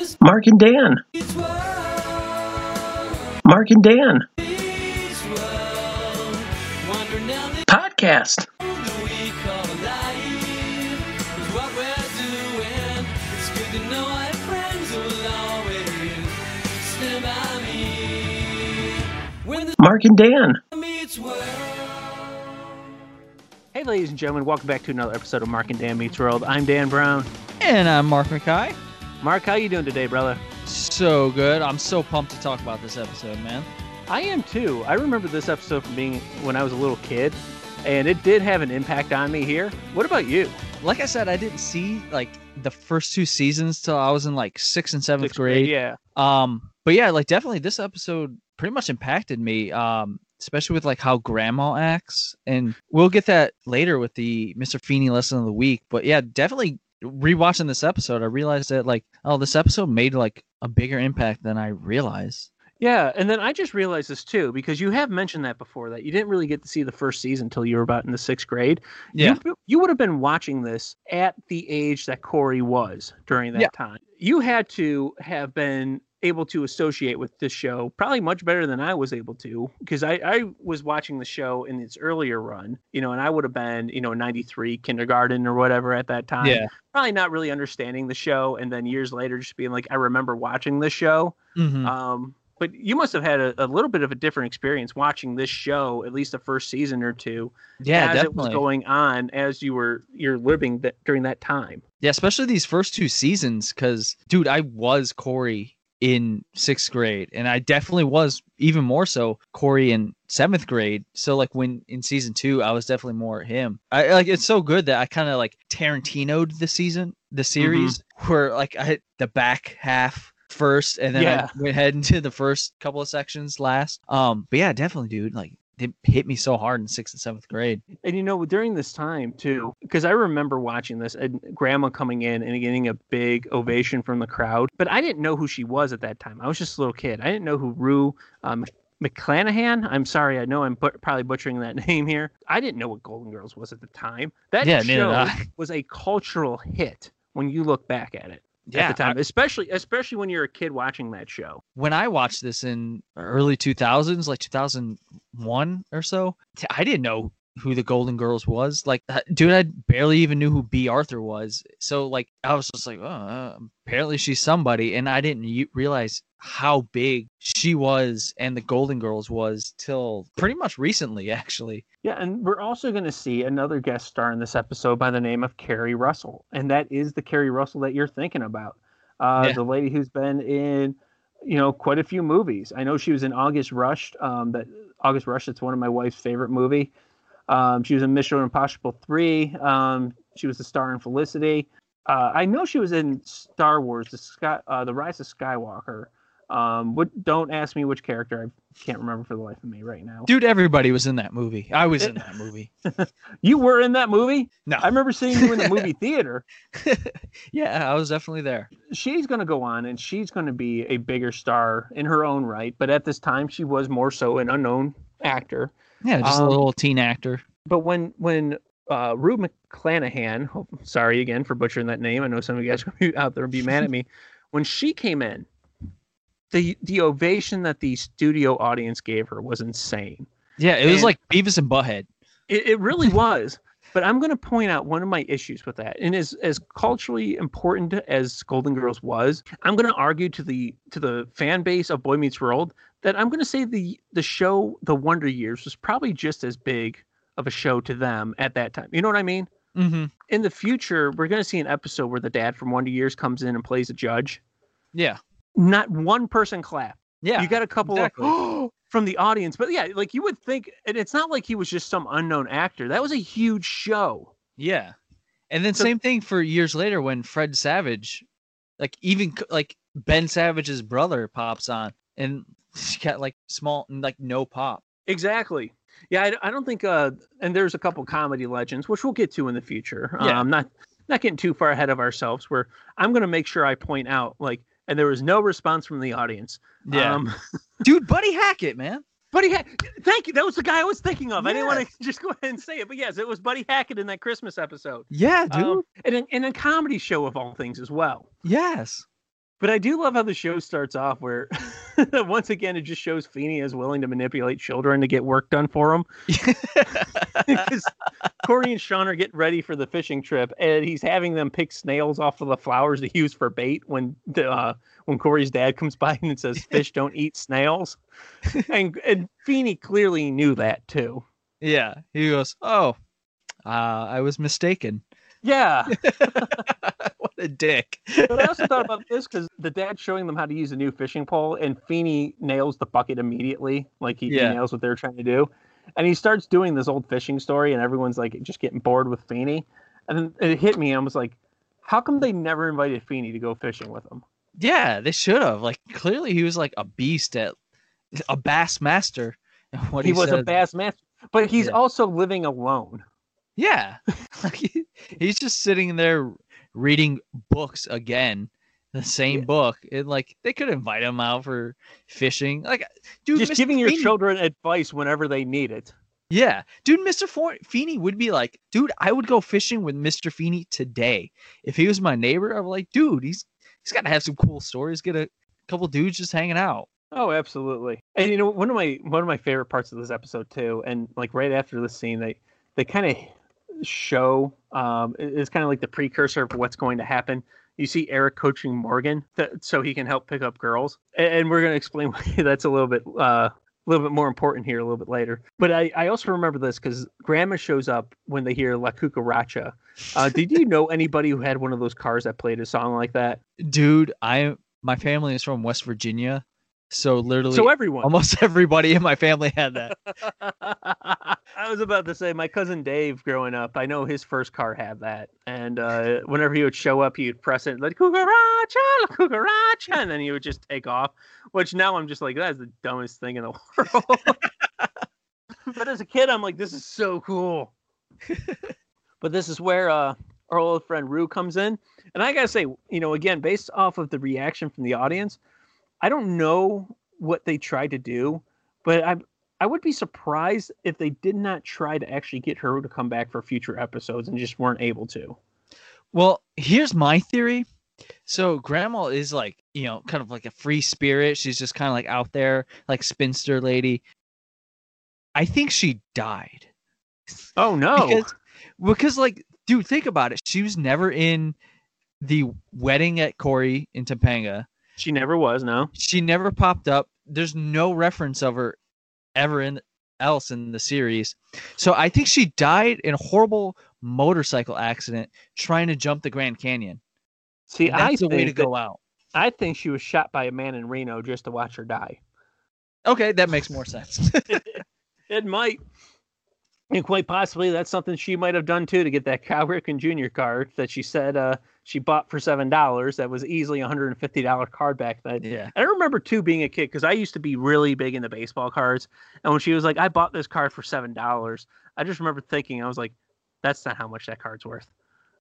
this Mark and Dan. Mark and Dan. beats world. Wonder now the Podcast. that we call life is what we're doing. It's good to know I have friends who will always stand by me. When the Mark and Dan. Hey, ladies and gentlemen, welcome back to another episode of Mark and Dan Meets World. I'm Dan Brown. And I'm Mark McKay. Mark, how you doing today, brother? So good. I'm so pumped to talk about this episode, man. I am too. I remember this episode from being when I was a little kid, and it did have an impact on me here. What about you? Like I said, I didn't see like the first two seasons till I was in like sixth and seventh grade. Yeah. Um, but yeah, like definitely this episode pretty much impacted me. Um, especially with like how grandma acts, and we'll get that later with the Mr. Feeney lesson of the week. But yeah, definitely rewatching this episode, I realized that like, oh, this episode made like a bigger impact than I realized. Yeah, and then I just realized this too because you have mentioned that before that you didn't really get to see the first season until you were about in the sixth grade. Yeah. you, you would have been watching this at the age that Corey was during that Yeah. time. You had to have been able to associate with this show probably much better than I was able to because I, I was watching the show in its earlier run, you know, and I would have been, you know, 93 kindergarten or whatever at that time. Yeah. Probably not really understanding the show. And then years later, just being like, I remember watching this show. Mhm. Um, but you must have had a, a little bit of a different experience watching this show, at least the first season or two, yeah, as it was going on as you were you're living that during that time. Yeah, especially these first two seasons, because dude, I was Corey in sixth grade, and I definitely was even more so Corey in seventh grade. So like when in season two, I was definitely more him. I like it's so good that I kind of like Tarantinoed the season, the series, where like I hit the back half first, and then Yeah. I went head into the first couple of sections last. Um, but yeah, definitely, dude, like it hit me so hard in sixth and seventh grade. And you know, during this time too, because I remember watching this and grandma coming in and getting a big ovation from the crowd. But I didn't know who she was at that time. I was just a little kid. I didn't know who Rue um, McClanahan. I'm sorry, I know I'm but- probably butchering that name here. I didn't know what Golden Girls was at the time. That Yeah, show was a cultural hit when you look back at it. Yeah, at the time, especially especially when you're a kid watching that show. when I watched this in early 2000s, like 2001 or so, I didn't know who the Golden Girls was. Like, uh, dude, I barely even knew who Bea Arthur was. So, like, I was just like, oh, uh, apparently she's somebody. And I didn't u- realize how big she was and the Golden Girls was till pretty much recently, actually. Yeah, and we're also going to see another guest star in this episode by the name of Keri Russell, and that is the Keri Russell that you're thinking about, uh, Yeah. the lady who's been in, you know, quite a few movies. I know she was in August Rush. Um, that August Rush. It's one of my wife's favorite movie. Um, she was in Mission Impossible Three. Um, she was the star in Felicity. Uh, I know she was in Star Wars, the Sky, uh, the Rise of Skywalker. Um, what? Don't ask me which character. I can't remember for the life of me right now. Dude, everybody was in that movie. I was in that movie. You were in that movie? No. I remember seeing you in the movie theater. yeah, I was definitely there. She's going to go on and she's going to be a bigger star in her own right. But at this time, she was more so an unknown actor. Yeah, just Um, a little teen actor. But when, when, uh, Rue McClanahan, oh, sorry again for butchering that name. I know some of you guys are going to be out there and be mad at me. When she came in, the the ovation that the studio audience gave her was insane. Yeah, it was like Beavis and Butthead. It, it really was. But I'm going to point out one of my issues with that, and as as culturally important as Golden Girls was, I'm going to argue to the to the fan base of Boy Meets World that I'm going to say the the show The Wonder Years was probably just as big of a show to them at that time. You know what I mean? Mm-hmm. In the future, we're going to see an episode where the dad from Wonder Years comes in and plays a judge. Yeah. Not one person clapped. Yeah. you got a couple exactly. of from the audience, but yeah, like you would think, and it's not like he was just some unknown actor. That was a huge show. Yeah. And then So- same thing for years later when Fred Savage, like even like Ben Savage's brother pops on and he's got like small, like no pop. Exactly. Yeah, I, I don't think. Uh, and there's a couple comedy legends, which we'll get to in the future. Yeah. Um, not not getting too far ahead of ourselves. Where I'm going to make sure I point out, like, and there was no response from the audience. Um, Dude, Buddy Hackett, man. Buddy, Hackett. thank you. That was the guy I was thinking of. I didn't want to just go ahead and say it, but yes, it was Buddy Hackett in that Christmas episode. Yeah, dude. Um, and, a, and a comedy show of all things as well. yes. But I do love how the show starts off where once again it just shows Feeney is willing to manipulate children to get work done for him. Because Corey and Sean are getting ready for the fishing trip, and he's having them pick snails off of the flowers to use for bait. When the, uh, when Corey's dad comes by and says, "Fish don't eat snails," and and Feeney clearly knew that too. yeah. He goes, "Oh, uh, I was mistaken." Yeah, a dick. but I also thought about this because the dad's showing them how to use a new fishing pole, and Feeney nails the bucket immediately, like he, he nails what they're trying to do, and he starts doing this old fishing story, and everyone's like just getting bored with Feeney, and then it hit me, and I was like, how come they never invited Feeney to go fishing with them? Yeah, they should have. Like clearly he was like a beast at a bass master. What he he, was a bass master, but he's Yeah. also living alone. Yeah. like he's just sitting there reading books again. The same Yeah. book. And like they could invite him out for fishing. Like dude just Mr. giving your children advice whenever they need it. Yeah. Dude, Mr. For- Feeney would be like, dude, I would go fishing with Mr. Feeney today. If he was my neighbor, be like, dude, he's he's gotta have some cool stories, get a couple dudes just hanging out. Oh, absolutely. And you know, one of my one of my favorite parts of this episode too, and like right after this scene, they they kind of show um it's kind of like the precursor of what's going to happen. You see Eric coaching Morgan so he can help pick up girls, and, and we're going to explain why that's a little bit uh a little bit more important here a little bit later. But I, I also remember this because Grandma shows up when they hear La Cucaracha. Uh, did you know anybody who had one of those cars that played a song like that? Dude, I my family is from West Virginia. So literally So everyone. almost everybody in my family had that. I was about to say my cousin Dave growing up, I know his first car had that. And uh, whenever he would show up, he would press it like cucaracha, cucaracha, and then he would just take off. Which now I'm just like, that's the dumbest thing in the world. but as a kid, I'm like, this is so cool. but this is where uh, our old friend Rue comes in. And I gotta say, you know, again, based off of the reaction from the audience, I don't know what they tried to do, but I I would be surprised if they did not try to actually get her to come back for future episodes and just weren't able to. Well, here's my theory. So grandma is like, you know, kind of like a free spirit. She's just kind of like out there, like spinster lady. I think she died. Oh no! Because because like, dude, think about it. She was never in the wedding at Corey in Topanga. She never was. No. She never popped up. There's no reference of her ever in else in the series. So I think she died in a horrible motorcycle accident trying to jump the Grand Canyon. See, And that's I the way to think that- go out. I think she was shot by a man in Reno just to watch her die. Okay, that makes more sense. It might. And quite possibly that's something she might have done too to get that Cal Ripken Jr. card that she said uh, she bought for seven dollars. That was easily a hundred and fifty dollar card back then. yeah. I remember too being a kid because I used to be really big into baseball cards. And when she was like, I bought this card for seven dollars, I just remember thinking, I was like, that's not how much that card's worth.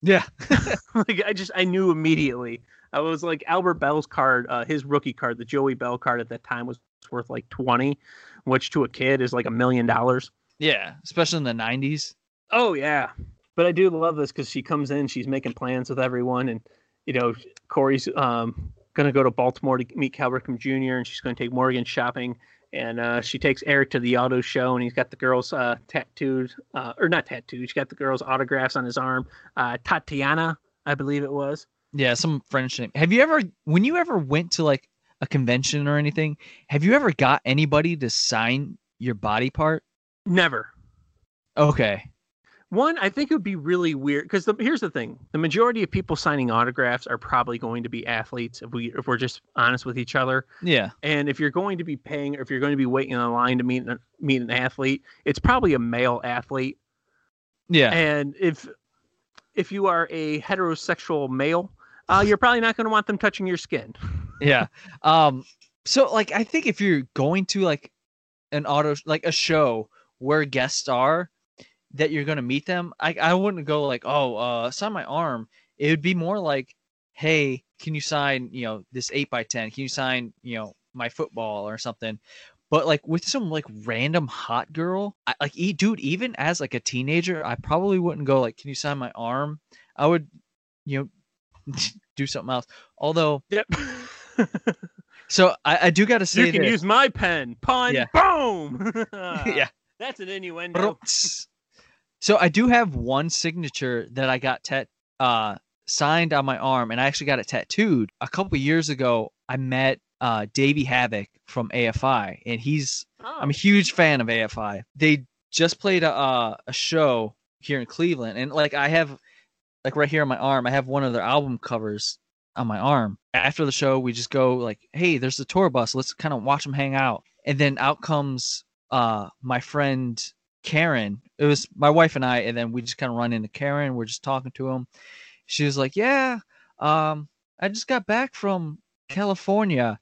Yeah. like I just I knew immediately. I was like Albert Belle's card, uh, his rookie card, the Joey Belle card at that time was worth like twenty, which to a kid is like a million dollars. Yeah. Especially in the 90s. Oh yeah, but I do love this because she comes in, she's making plans with everyone, and you know Corey's um gonna go to Baltimore to meet Cal Ripken Jr. and she's gonna take Morgan shopping, and uh, she takes Eric to the auto show, and he's got the girls uh, tattooed, uh, or not tattooed, she's got the girls autographs on his arm. Uh, Tatiana, I believe it was. Yeah. Some French name. Have you ever, when you ever went to like a convention or anything, have you ever got anybody to sign your body part? Never. Okay. One, I think it would be really weird because here's the thing: the majority of people signing autographs are probably going to be athletes. If we if we're just honest with each other, Yeah. And if you're going to be paying, or if you're going to be waiting in line to meet an, meet an athlete, it's probably a male athlete. Yeah. And if if you are a heterosexual male, uh, you're probably not going to want them touching your skin. yeah um so like i think if you're going to like an auto like a show where guests are that you're going to meet them i i wouldn't go like oh uh sign my arm it would be more like hey can you sign you know this 8 by 10 can you sign you know my football or something but like with some like random hot girl I, like e- dude even as like a teenager i probably wouldn't go like can you sign my arm i would you know do something else although Yep. So I, I do got to say you can that, use my pen. Pun. Yeah. Boom. yeah. That's an innuendo. So I do have one signature that I got tat uh signed on my arm, and I actually got it tattooed a couple years ago. I met uh Davey Havok from AFI, and he's Oh. I'm a huge fan of AFI. They just played a uh, a show here in Cleveland, and like I have, like right here on my arm, I have one of their album covers on my arm. After the show, we just go like, "Hey, there's the tour bus. Let's kind of watch them hang out." And then out comes uh my friend Karen. It was my wife and I, and then we just kind of run into Karen. We're just talking to him. She was like, "Yeah, um, I just got back from California.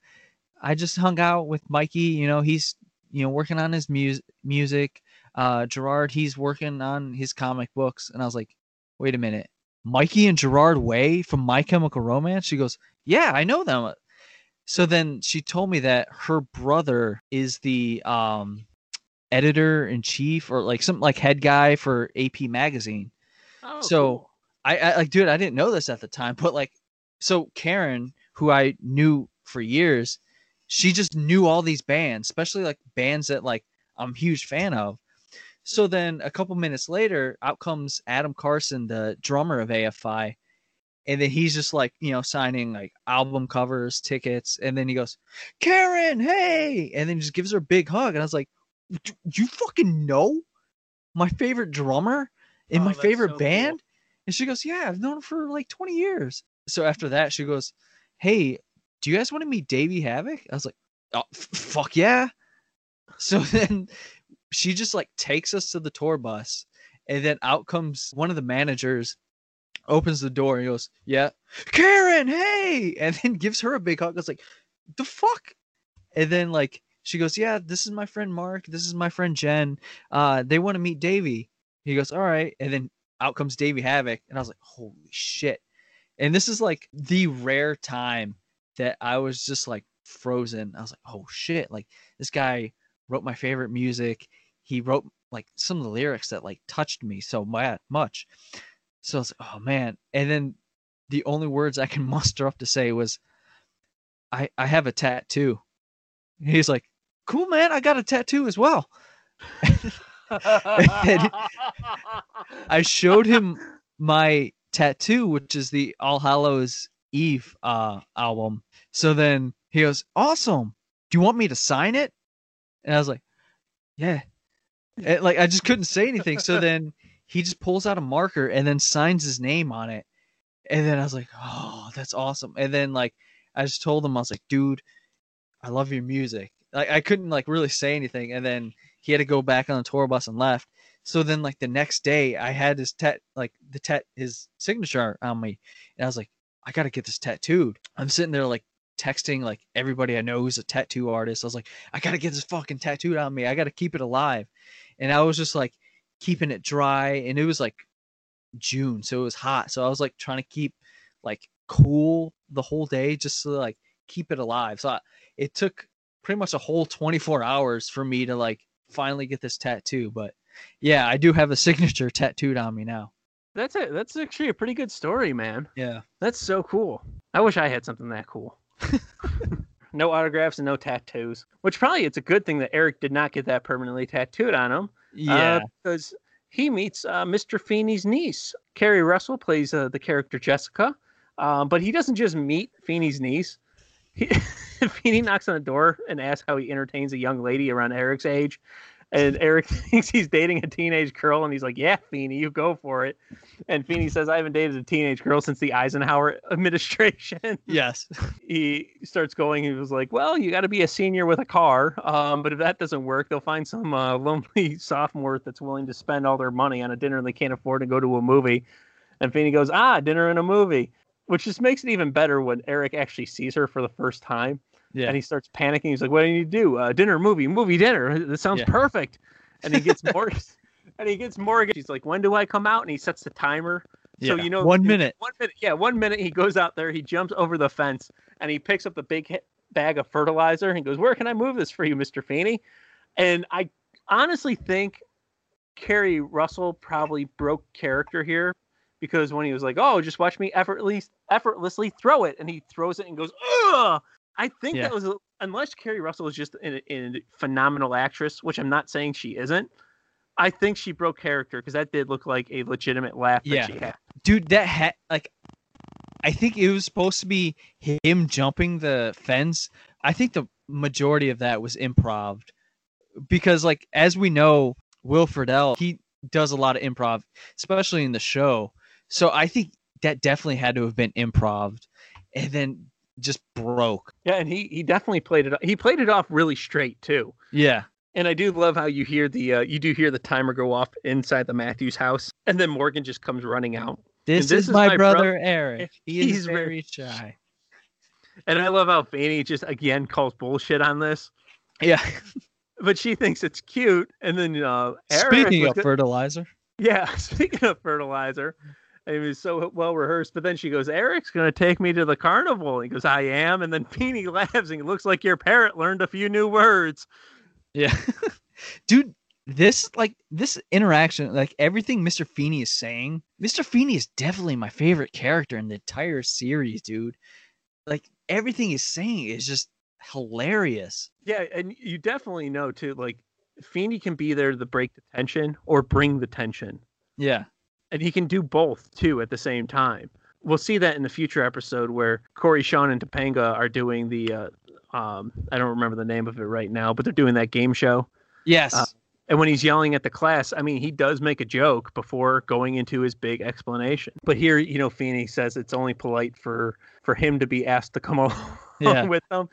I just hung out with Mikey. You know, he's you know working on his mus- music. Uh, Gerard, he's working on his comic books." And I was like, "Wait a minute, Mikey and Gerard Way from My Chemical Romance?" She goes, "Yeah, I know them." So then she told me that her brother is the um editor in chief or like some like head guy for AP magazine. Oh, so- cool. I, I like, dude, I didn't know this at the time, but like, so Karen, who I knew for years, she just knew all these bands, especially like bands that like I'm a huge fan of. So then a couple minutes later, out comes Adam Carson, the drummer of AFI, and then he's just like, you know, signing like album covers, tickets, and then he goes, "Karen, hey!" and then just gives her a big hug, and I was like, "D- "You fucking know my favorite drummer in Oh, my favorite so cool. band?" And she goes, Yeah, I've known him for like 20 years. So after that, she goes, Hey, do you guys want to meet Davey Havok? I was like, Oh, f- fuck yeah. So then she just like takes us to the tour bus. And then out comes one of the managers, opens the door and goes, Yeah, Karen, hey. And then gives her a big hug. I was like, The fuck? And then like, she goes, Yeah, this is my friend Mark. This is my friend Jen. Uh, they want to meet Davey. He goes, All right. And then out comes Davey Havok, and I was like, holy shit. And this is like the rare time that I was just like frozen. I was like, oh shit, like this guy wrote my favorite music. He wrote like some of the lyrics that like touched me so much. So I was like, oh man. And then the only words I can muster up to say was, I I have a tattoo. He's like, cool man, I got a tattoo as well. I showed him my tattoo, which is the All Hallows Eve uh, album. So then he goes, "Awesome! Do you want me to sign it?" And I was like, "Yeah." And, like I just couldn't say anything. So then he just pulls out a marker and then signs his name on it. And then I was like, "Oh, that's awesome!" And then like I just told him, I was like, "Dude, I love your music." Like I couldn't like really say anything. And then he had to go back on the tour bus and left. So then, like the next day, I had his tat, like the tat, his signature on me, and I was like, I gotta get this tattooed. I'm sitting there like texting like everybody I know who's a tattoo artist. I was like, I gotta get this fucking tattooed on me. I gotta keep it alive. And I was just like keeping it dry, and it was like June, so it was hot. So I was like trying to keep like cool the whole day, just to like keep it alive. So I, it took pretty much a whole 24 hours for me to like finally get this tattoo, but yeah, I do have a signature tattooed on me now. That's it. That's actually a pretty good story, man. Yeah. That's so cool. I wish I had something that cool. no autographs and no tattoos. Which probably it's a good thing that Eric did not get that permanently tattooed on him. Yeah. uh, because he meets uh, Mr. Feeney's niece. Keri Russell plays uh, the character Jessica, um, but he doesn't just meet Feeney's niece. He, Feeney knocks on the door and asks how he entertains a young lady around Eric's age. And Eric thinks he's dating a teenage girl, and he's like, "Yeah, Feeney, you go for it." And Feeney says, "I haven't dated a teenage girl since the Eisenhower administration." yes. he starts going. He was like, "Well, you got to be a senior with a car, um, but if that doesn't work, they'll find some uh, lonely sophomore that's willing to spend all their money on a dinner they can't afford to go to a movie." And Feeney goes, "Ah, dinner and a movie," which just makes it even better when Eric actually sees her for the first time, Yeah. and he starts panicking. He's like, "What do you do? Uh, dinner, movie, movie, dinner. This sounds Yeah. perfect." And he gets more. And he gets Morgan. He's like, "When do I come out?" And he sets the timer. So Yeah. you know, one minute. One minute. Yeah, one minute. He goes out there. He jumps over the fence and he picks up the big bag of fertilizer. And goes, "Where can I move this for you, Mister Feeney?" And I honestly think Keri Russell probably broke character here because when he was like, "Oh, just watch me effortlessly effortlessly throw it," and he throws it and goes, "Ugh!" I think Yeah. that was unless Keri Russell is just a, a phenomenal actress, which I'm not saying she isn't. I think she broke character because that did look like a legitimate laugh that she had. dude that had like i think it was supposed to be him jumping the fence i think the majority of that was improv because like as we know will friedle he does a lot of improv especially in the show so i think that definitely had to have been improv and then just broke Yeah, and he he definitely played it. He played it off really straight too. yeah And I do love how you hear the uh, you do hear the timer go off inside the Matthews house, and then Morgan just comes running out. this, this is, is my, my bro- brother eric he He's is very- very shy And I love how Fanny just again calls bullshit on this, yeah but she thinks it's cute. And then uh, Eric speaking of fertilizer yeah, speaking of fertilizer, it was so well rehearsed. But then she goes, "Eric's going to take me to the carnival." He goes, "I am," and then Feeny laughs and it looks like your parrot learned a few new words. Yeah. Dude, this like this interaction, like everything Mr. Feeney is saying, Mr. Feeney is definitely my favorite character in the entire series, dude. Like everything he's saying is just hilarious. Yeah, and you definitely know too. Like Feeny can be there to break the tension or bring the tension, Yeah. And he can do both too at the same time. We'll see that in the future episode where Corey, Sean, and Topanga are doing the. Uh, um, I don't remember the name of it right now, but they're doing that game show. Yes. Uh, And when he's yelling at the class, I mean, he does make a joke before going into his big explanation. But here, you know, Feeney says it's only polite for for him to be asked to come along Yeah. with them.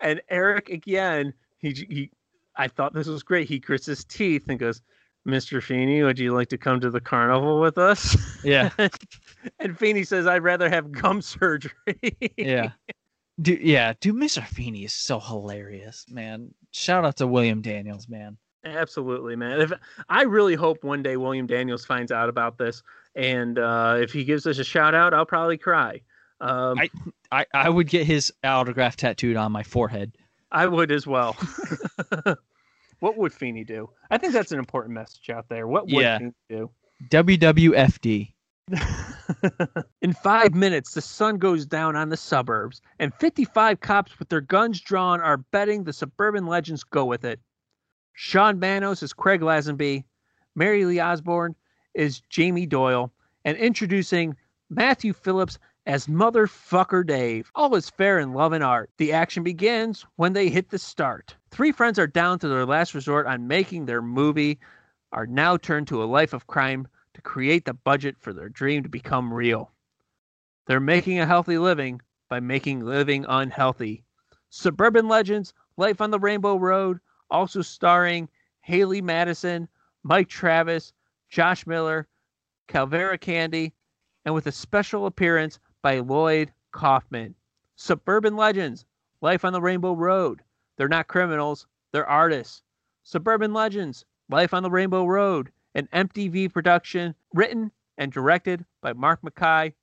And Eric again, he he, I thought this was great. He grits his teeth and goes, "Mr. Feeney, would you like to come to the carnival with us?" yeah. and Feeney says, "I'd rather have gum surgery." Yeah. Dude, yeah, dude, Mr. Feeney is so hilarious, man. Shout out to William Daniels, man. Absolutely, man. If I really hope one day William Daniels finds out about this, and uh, if he gives us a shout out, I'll probably cry. Um, I, I, I would get his autograph tattooed on my forehead. I would as well. what would Feeney do? I think that's an important message out there. What would Yeah. Feeney do? WWFD. In five minutes, the sun goes down on the suburbs, and 55 cops with their guns drawn are betting the suburban legends go with it. Sean Manos is Craig Lazenby, Mary Lee Osborne is Jamie Doyle, and introducing Matthew Phillips as Motherfucker Dave. All is fair in love and art. The action begins when they hit the start. Three friends are down to their last resort on making their movie, are now turned to a life of crime to create the budget for their dream to become real. They're making a healthy living by making living unhealthy. Suburban Legends, Life on the Rainbow Road, also starring Haley Madison, Mike Travis, Josh Miller, Calvera Candy, and with a special appearance by Lloyd Kaufman. Suburban Legends, Life on the Rainbow Road. They're not criminals, they're artists. Suburban Legends, Life on the Rainbow Road, an MTV production written and directed by Mark Mackay.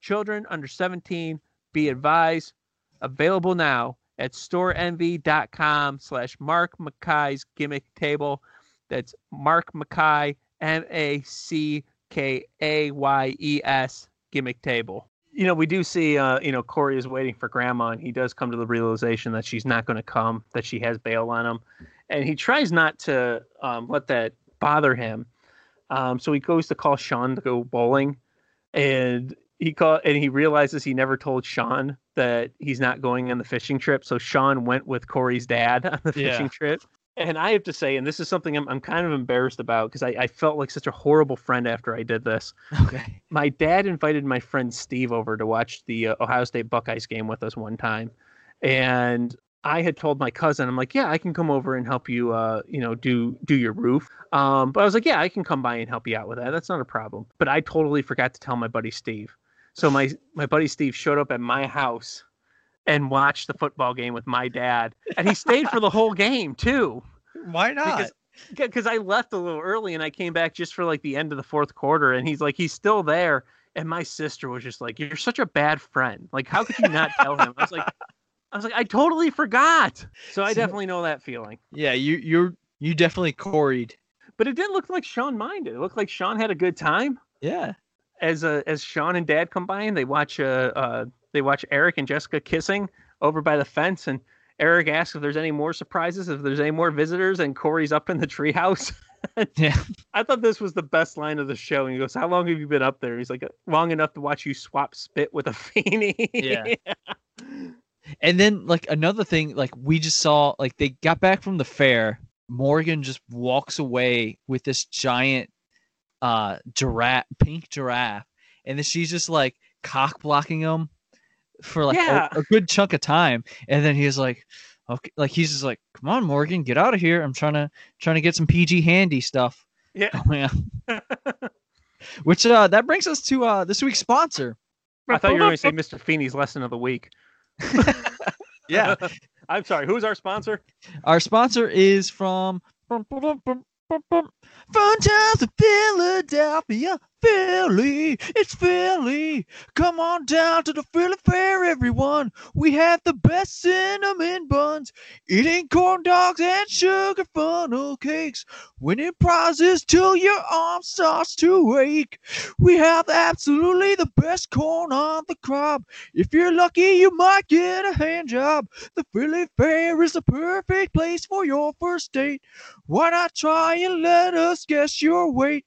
Children under 17, be advised, available now at storeenvy.com slash Mark Mackay's gimmick table. That's Mark Mackay, M A C K A Y E S gimmick table. You know, we do see, uh, you know, Corey is waiting for grandma, and he does come to the realization that she's not going to come, that she has bail on him. And he tries not to um, let that bother him. Um, so he goes to call Sean to go bowling, and he call and he realizes he never told Sean that he's not going on the fishing trip. So Sean went with Corey's dad on the Yeah. fishing trip. And I have to say, and this is something I'm, I'm kind of embarrassed about because I, I felt like such a horrible friend after I did this. Okay. My dad invited my friend Steve over to watch the uh, Ohio State Buckeyes game with us one time, and I had told my cousin, I'm like, yeah, I can come over and help you, uh, you know, do do your roof. Um, but I was like, yeah, I can come by and help you out with that. That's not a problem. But I totally forgot to tell my buddy Steve. So my my buddy Steve showed up at my house and watched the football game with my dad, and he stayed for the whole game too Why not? because because I left a little early and I came back just for like the end of the fourth quarter, and he's like, he's still there. And my sister was just like, "You're such a bad friend. Like, how could you not tell him?" I was like, "I was like, I totally forgot." So I definitely know that feeling. yeah, you you're you definitely corried. But it didn't look like Sean minded. It looked like Sean had a good time. Yeah. As uh, as Sean and Dad come by and they watch uh, uh they watch Eric and Jessica kissing over by the fence, and Eric asks if there's any more surprises, if there's any more visitors, and Corey's up in the treehouse. Yeah. I thought this was the best line of the show. And he goes, "How long have you been up there?" He's like, "Long enough to watch you swap spit with a Feeny." Yeah. And then like another thing, like we just saw, like they got back from the fair. Morgan just walks away with this giant uh giraffe, pink giraffe, and then she's just like cock blocking him for like a- Yeah. a, good chunk of time. And then he's like, okay, like he's just like, come on, Morgan, get out of here. I'm trying to trying to get some PG handy stuff. yeah. Oh, yeah. Which uh that brings us to uh this week's sponsor. I thought you were going to say Mr. Feeney's lesson of the week. Yeah. I'm sorry. Who's our sponsor? Our sponsor is from Fun Times in Philadelphia, Philly. It's Philly. Come on down to the Philly Fair, everyone. We have the best cinnamon buns, eating corn dogs and sugar funnel cakes, winning prizes till your arm starts to ache. We have absolutely the best corn on the cob. If you're lucky, you might get a hand job. The Philly Fair is the perfect place for your first date. Why not try and let us guess your weight?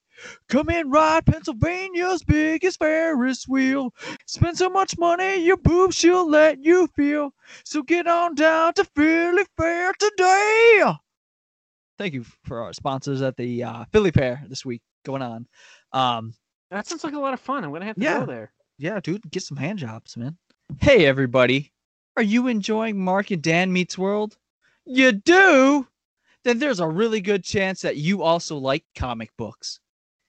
Come and ride Pennsylvania's biggest Ferris wheel. Spend so much money, your boobs she'll let you feel. So get on down to Philly Fair today. Thank you for our sponsors at the uh, Philly Fair this week going on. Um, That sounds like a lot of fun. I'm going to have to Yeah. go there. yeah, dude, get some hand jobs, man. Hey, everybody. Are you enjoying Mark and Dan Meets World? You do? Then there's a really good chance that you also like comic books.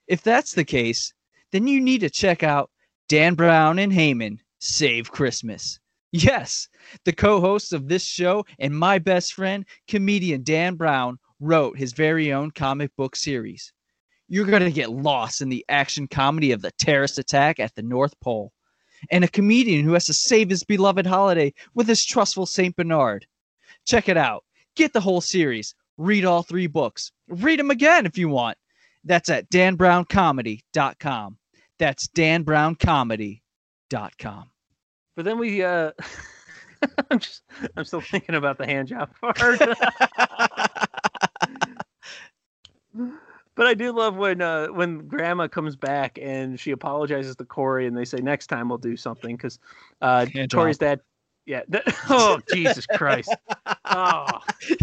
If that's the case, then you need to check out Dan Brown and Heyman Save Christmas. Yes, the co hosts of this show and my best friend, comedian Dan Brown, wrote his very own comic book series. You're going to get lost in the action comedy of the terrorist attack at the North Pole and a comedian who has to save his beloved holiday with his trustful St. Bernard. Check it out. Get the whole series. Read all three books. Read them again if you want. That's at danbrowncomedy.com. That's danbrowncomedy.com. But then we, uh, I'm just, I'm still thinking about the hand job part. but I do love when, uh, when Grandma comes back and she apologizes to Corey, and they say next time we'll do something because, uh, Hand Corey's dad. Yeah. that- oh Jesus Christ. Oh,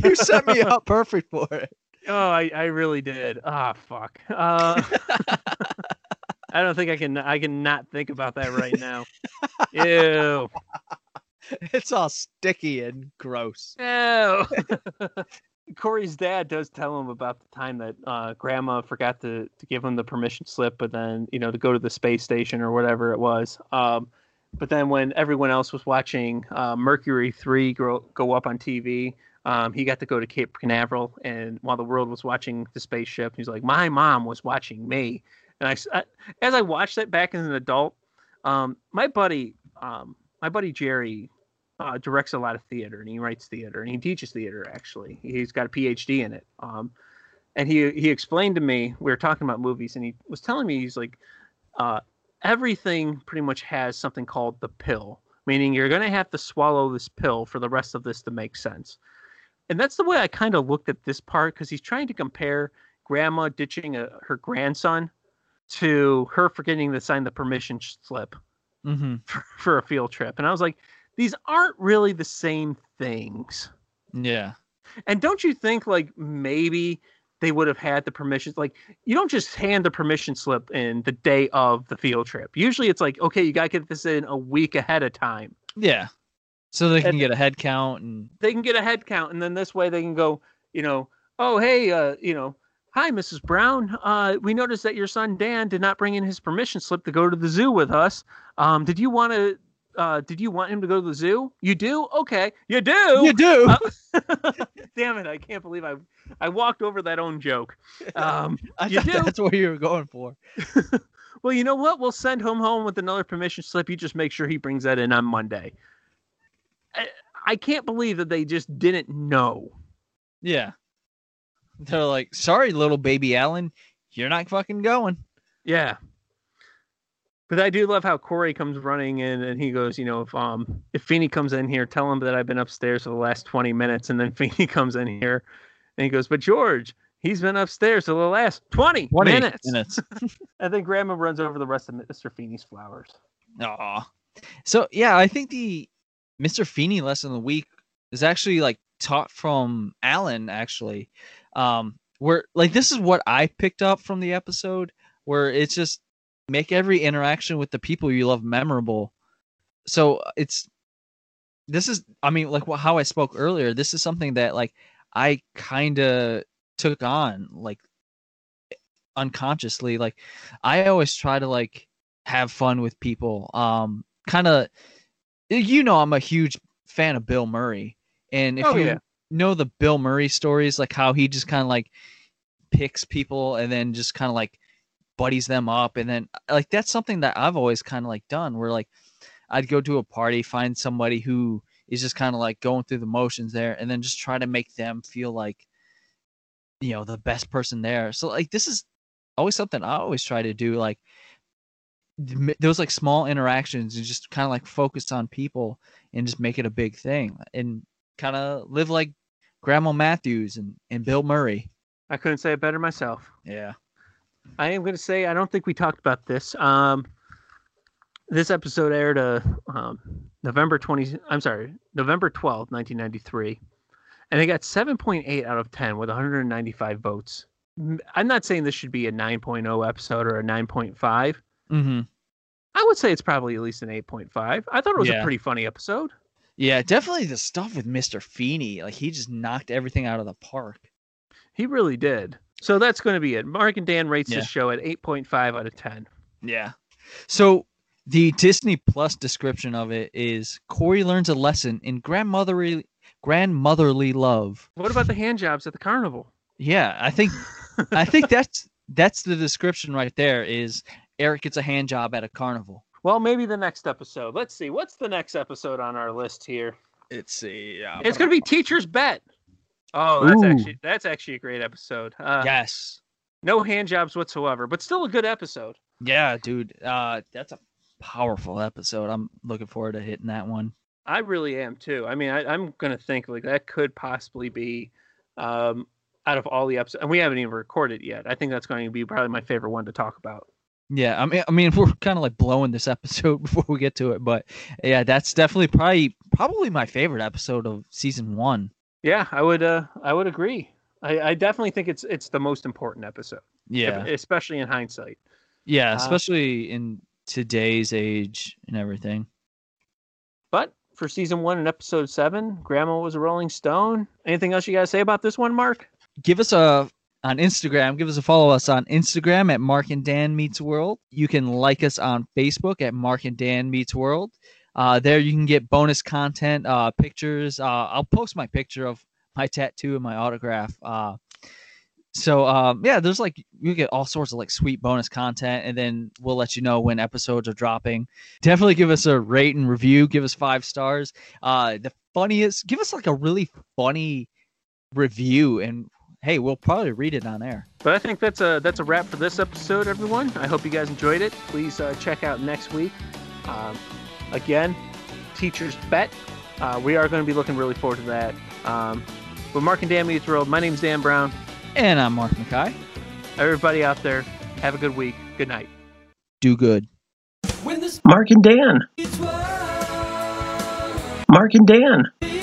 you set me up perfect for it. Oh, I, I really did. Ah, fuck. Uh, I don't think I can. I can not think about that right now. Ew. It's all sticky and gross. No. Corey's dad does tell him about the time that uh, Grandma forgot to, to give him the permission slip, but then you know to go to the space station or whatever it was. Um, but then when everyone else was watching uh, Mercury three go, go up on TV, um, he got to go to Cape Canaveral, and while the world was watching the spaceship, he's like, "My mom was watching me." And I, as I watched that back as an adult, um, my buddy, um, my buddy Jerry, uh, directs a lot of theater and he writes theater and he teaches theater actually he's got a phd in it um, and he he explained to me we were talking about movies and he was telling me he's like uh, everything pretty much has something called the pill meaning you're going to have to swallow this pill for the rest of this to make sense and that's the way i kind of looked at this part because he's trying to compare grandma ditching a, her grandson to her forgetting to sign the permission slip Mm-hmm. for, for a field trip and i was like these aren't really the same things. Yeah. And don't you think like maybe they would have had the permissions like you don't just hand the permission slip in the day of the field trip. Usually it's like okay, you got to get this in a week ahead of time. Yeah. So they can And- get a head count and They can get a head count and then this way they can go, you know, oh hey, uh, you know, hi Mrs. Brown, uh we noticed that your son Dan did not bring in his permission slip to go to the zoo with us. Um did you want to uh, did you want him to go to the zoo? You do? Okay, you do. you do. Uh, Damn it! I can't believe I I walked over that own joke. Um, I you thought do? that's what you were going for. well, you know what? We'll send him home with another permission slip. You just make sure he brings that in on Monday. I, I can't believe that they just didn't know. Yeah. They're like, sorry, little baby Alan, you're not fucking going. Yeah. But I do love how Corey comes running in and he goes, you know, if um if Feeney comes in here, tell him that I've been upstairs for the last twenty minutes, and then Feeney comes in here and he goes, But George, he's been upstairs for the last 20, 20 minutes. minutes. And then Grandma runs over the rest of Mr. Feeney's flowers. Aw. So yeah, I think the Mr. Feeney lesson of the week is actually like taught from Alan actually. Um where like this is what I picked up from the episode where it's just make every interaction with the people you love memorable. So it's this is I mean like how I spoke earlier, this is something that like I kind of took on like unconsciously like I always try to like have fun with people. Um kind of you know I'm a huge fan of Bill Murray and if Oh, you yeah. know the Bill Murray stories like how he just kind of like picks people and then just kind of like buddies them up and then like that's something that I've always kind of like done where like I'd go to a party find somebody who is just kind of like going through the motions there and then just try to make them feel like you know the best person there so like this is always something I always try to do like those like small interactions and just kind of like focus on people and just make it a big thing and kind of live like grandma matthews and, and bill murray I couldn't say it better myself. yeah I am going to say I don't think we talked about this. Um, this episode aired uh, um, November 20. I'm sorry, November 12th, 1993, and it got 7.8 out of 10 with 195 votes. I'm not saying this should be a 9.0 episode or a 9.5. mm-hmm I would say it's probably at least an 8.5. I thought it was Yeah. a pretty funny episode. yeah definitely the stuff with mr feeney like he just knocked everything out of the park He really did. So that's going to be it. Mark and Dan rates Yeah. this show at 8.5 out of 10. Yeah. So the Disney Plus description of it is Corey learns a lesson in grandmotherly grandmotherly love. What about the hand jobs at the carnival? Yeah, I think I think that's that's the description right there is Eric gets a hand job at a carnival. Well, maybe the next episode. Let's see. What's the next episode on our list here? Let's see. Uh, It's going to be Teacher's Bet. Oh, that's Ooh. actually that's actually a great episode. Uh, yes. No hand jobs whatsoever, but still a good episode. Yeah, dude. Uh that's a powerful episode. I'm looking forward to hitting that one. I really am too. I mean, I, I'm going to think like that could possibly be um, out of all the episodes, and we haven't even recorded yet. I think that's going to be probably my favorite one to talk about. Yeah, I mean, I mean, we're kind of like blowing this episode before we get to it, but yeah, that's definitely probably probably my favorite episode of season one. Yeah, I would. Uh, I would agree. I, I definitely think it's it's the most important episode. Yeah, especially in hindsight. yeah, Uh, especially in today's age and everything. But for season one and episode seven, Grandma was a Rolling Stone. Anything else you gotta say about this one, Mark? Give us a on Instagram. Give us a follow us on Instagram at Mark and Dan Meets World. You can like us on Facebook at Mark and Dan Meets World. Uh, there you can get bonus content, uh, pictures. Uh, I'll post my picture of my tattoo and my autograph. Uh, so um, yeah, there's like you get all sorts of like sweet bonus content, and then we'll let you know when episodes are dropping. Definitely give us a rate and review. Give us five stars. Uh, the funniest, give us like a really funny review, and hey, we'll probably read it on air. But I think that's a that's a wrap for this episode, everyone. I hope you guys enjoyed it. Please uh, check out next week. Um, again, Teacher's Bet. Uh, we are going to be looking really forward to that. Um, with Mark and Dan Meets World, my name's Dan Brown. And I'm Mark Mackay. Everybody out there, have a good week. Good night. Do good. Mark and Dan. Mark and Dan.